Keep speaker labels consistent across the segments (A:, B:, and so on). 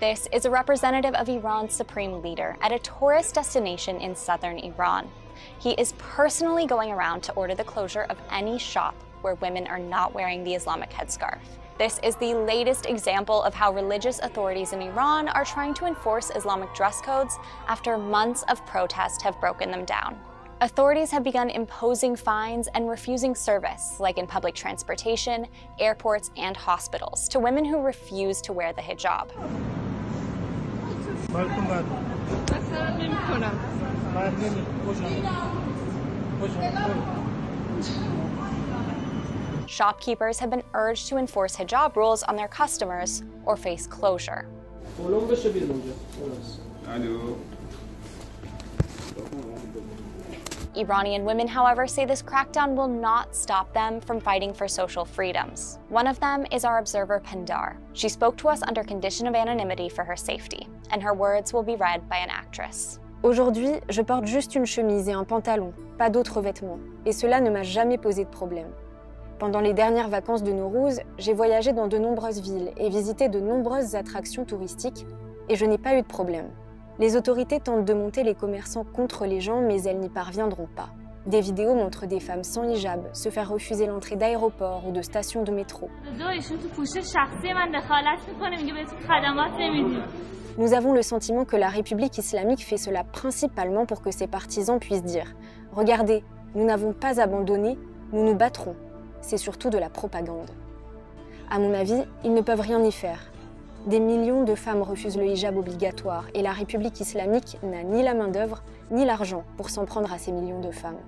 A: This is a representative of Iran's supreme leader at a tourist destination in southern Iran. He is personally going around to order the closure of any shop where women are not wearing the Islamic headscarf. This is the latest example of how religious authorities in Iran are trying to enforce Islamic dress codes after months of protest have broken them down. Authorities have begun imposing fines and refusing service, like in public transportation, airports, and hospitals, to women who refuse to wear the hijab. Shopkeepers have been urged to enforce hijab rules on their customers or face closure. Iranian women, however, say this crackdown will not stop them from fighting for social freedoms. One of them is our observer Pendar. She spoke to us under condition of anonymity for her safety, and her words will be read by an actress.
B: Aujourd'hui, je porte juste une chemise et un pantalon, pas d'autres vêtements, et cela ne m'a jamais posé de problème. Pendant les dernières vacances de Nowruz, j'ai voyagé dans de nombreuses villes et visité de nombreuses attractions touristiques, et je n'ai pas eu de problème. Les autorités tentent de monter les commerçants contre les gens, mais elles n'y parviendront pas. Des vidéos montrent des femmes sans hijab se faire refuser l'entrée d'aéroports ou de stations de métro. Nous avons le sentiment que la République islamique fait cela principalement pour que ses partisans puissent dire « Regardez, nous n'avons pas abandonné, nous nous battrons ». C'est surtout de la propagande. À mon avis, ils ne peuvent rien y faire. Des millions de femmes refusent le hijab obligatoire et la République islamique n'a ni la main-d'œuvre ni l'argent pour s'en prendre à ces millions de femmes.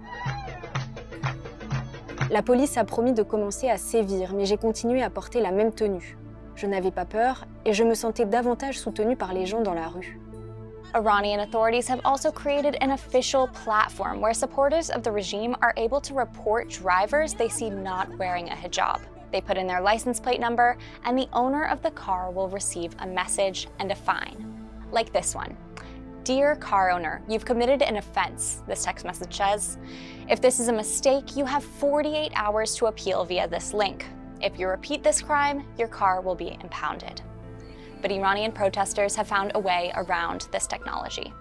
B: La police a promis de commencer à sévir, mais j'ai continué à porter la même tenue. Je n'avais pas peur et je me sentais davantage soutenue par les gens dans la rue.
A: Iranian authorities have also created an official platform where supporters of the regime are able to report drivers they see not wearing a hijab. They put in their license plate number, and the owner of the car will receive a message and a fine. Like this one. Dear car owner, you've committed an offense, this text message says. If this is a mistake, you have 48 hours to appeal via this link. If you repeat this crime, your car will be impounded. But Iranian protesters have found a way around this technology.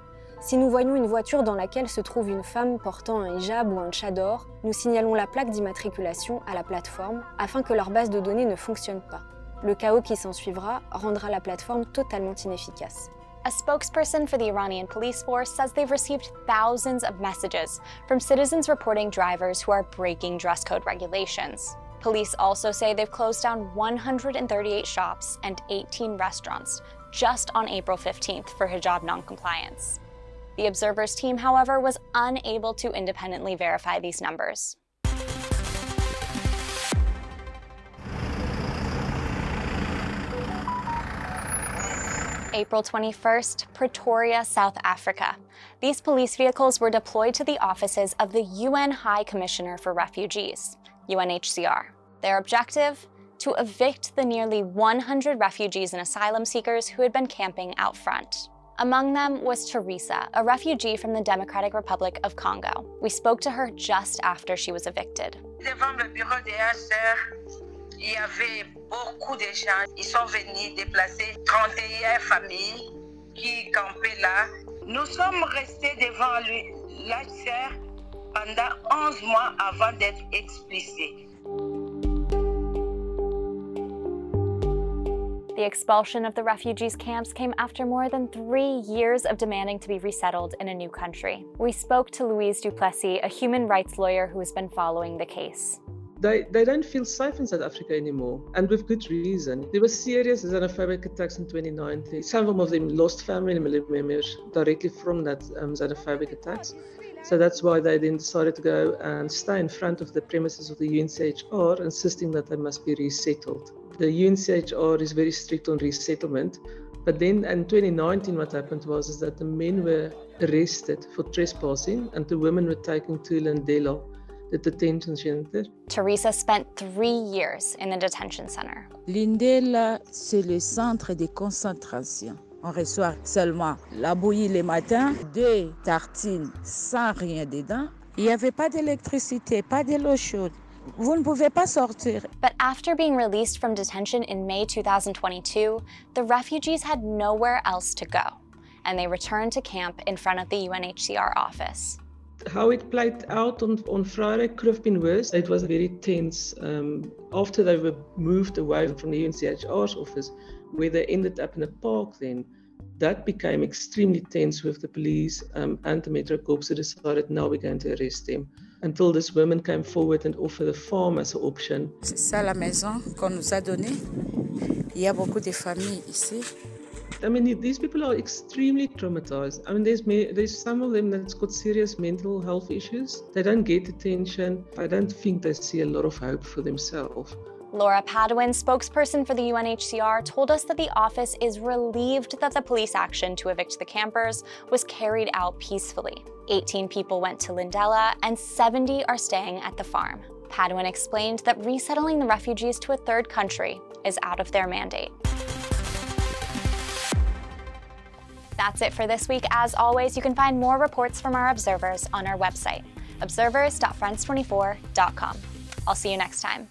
B: Si nous voyons une voiture dans laquelle se trouve une femme portant un hijab ou un chador, nous signalons la plaque d'immatriculation à la plateforme afin que leur base de données ne fonctionne pas. Le chaos qui s'ensuivra rendra la plateforme totalement inefficace.
A: A spokesperson for the Iranian police force says they've received thousands of messages from citizens reporting drivers who are breaking dress code regulations. Police also say they've closed down 138 shops and 18 restaurants just on April 15th for hijab noncompliance. The Observer's team, however, was unable to independently verify these numbers. April 21st, Pretoria, South Africa. These police vehicles were deployed to the offices of the UN High Commissioner for Refugees, UNHCR. Their objective? To evict the nearly 100 refugees and asylum seekers who had been camping out front. Among them was Teresa, a refugee from the Democratic Republic of Congo. We spoke to her just after she was evicted.
C: Devant le bureau il y avait beaucoup de gens. Ils sont venus déplacer 31 familles qui campaient là. Nous sommes restés devant pendant 11 mois avant d'être expulsés.
A: The expulsion of the refugees camps came after more than three years of demanding to be resettled in a new country. We spoke to Louise Duplessis, a human rights lawyer who has been following the case.
D: They, they don't feel safe in South Africa anymore, and with good reason. There were serious xenophobic attacks in 2019. Some of them lost family members directly from that um, xenophobic attacks. So that's why they then decided to go and stay in front of the premises of the UNCHR, insisting that they must be resettled. The UNCHR is very strict on resettlement. But then in 2019, what happened was is that the men were arrested for trespassing and the women were taken to Lindela, the detention center.
A: Teresa spent three years in the detention center.
E: Lindela, c'est le centre de concentration. On reçoit seulement la bouillie le matin, deux tartines sans rien dedans. Il n'y avait pas d'électricité, pas de l'eau chaude. Vous ne pouvez pas sortir.
A: But after being released from detention in May 2022, the refugees had nowhere else to go, and they returned to camp in front of the UNHCR office.
D: How it played out on, on Friday could have been worse. It was very tense. Um, after they were moved away from the UNHCR's office, where they ended up in a park then, that became extremely tense with the police um, and the Metro Corps who decided now we're going to arrest them. Until this woman came forward and offered the farm as an option.
E: C'est ça la maison qu'on nous a donnée. Il y a beaucoup de familles ici.
D: I mean, these people are extremely traumatized. I mean, there's there's some of them that's got serious mental health issues. They don't get attention. I don't think they see a lot of hope for themselves.
A: Laura Padoan, spokesperson for the UNHCR, told us that the office is relieved that the police action to evict the campers was carried out peacefully. 18 people went to Lindela and 70 are staying at the farm. Padoan explained that resettling the refugees to a third country is out of their mandate. That's it for this week. As always, you can find more reports from our observers on our website, observers.france24.com. I'll see you next time.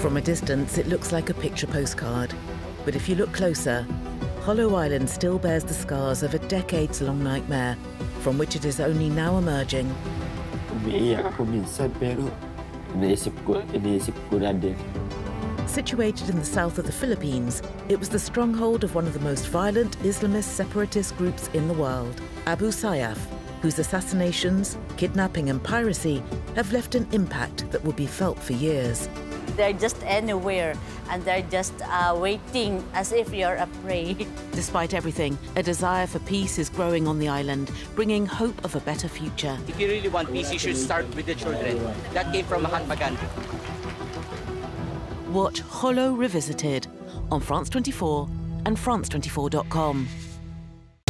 F: From a distance, it looks like a picture postcard. But if you look closer, Jolo Island still bears the scars of a decades long nightmare from which it is only now emerging. Situated in the south of the Philippines, it was the stronghold of one of the most violent Islamist separatist groups in the world, Abu Sayyaf, whose assassinations, kidnapping, and piracy have left an impact that will be felt for years.
G: They're just anywhere and they're just uh, waiting as if you're a prey.
F: Despite everything, a desire for peace is growing on the island, bringing hope of a better future.
H: If you really want peace, you should start with the children. That came from Mahatma Gandhi.
F: Watch Jolo Revisited on France 24 and France24.com.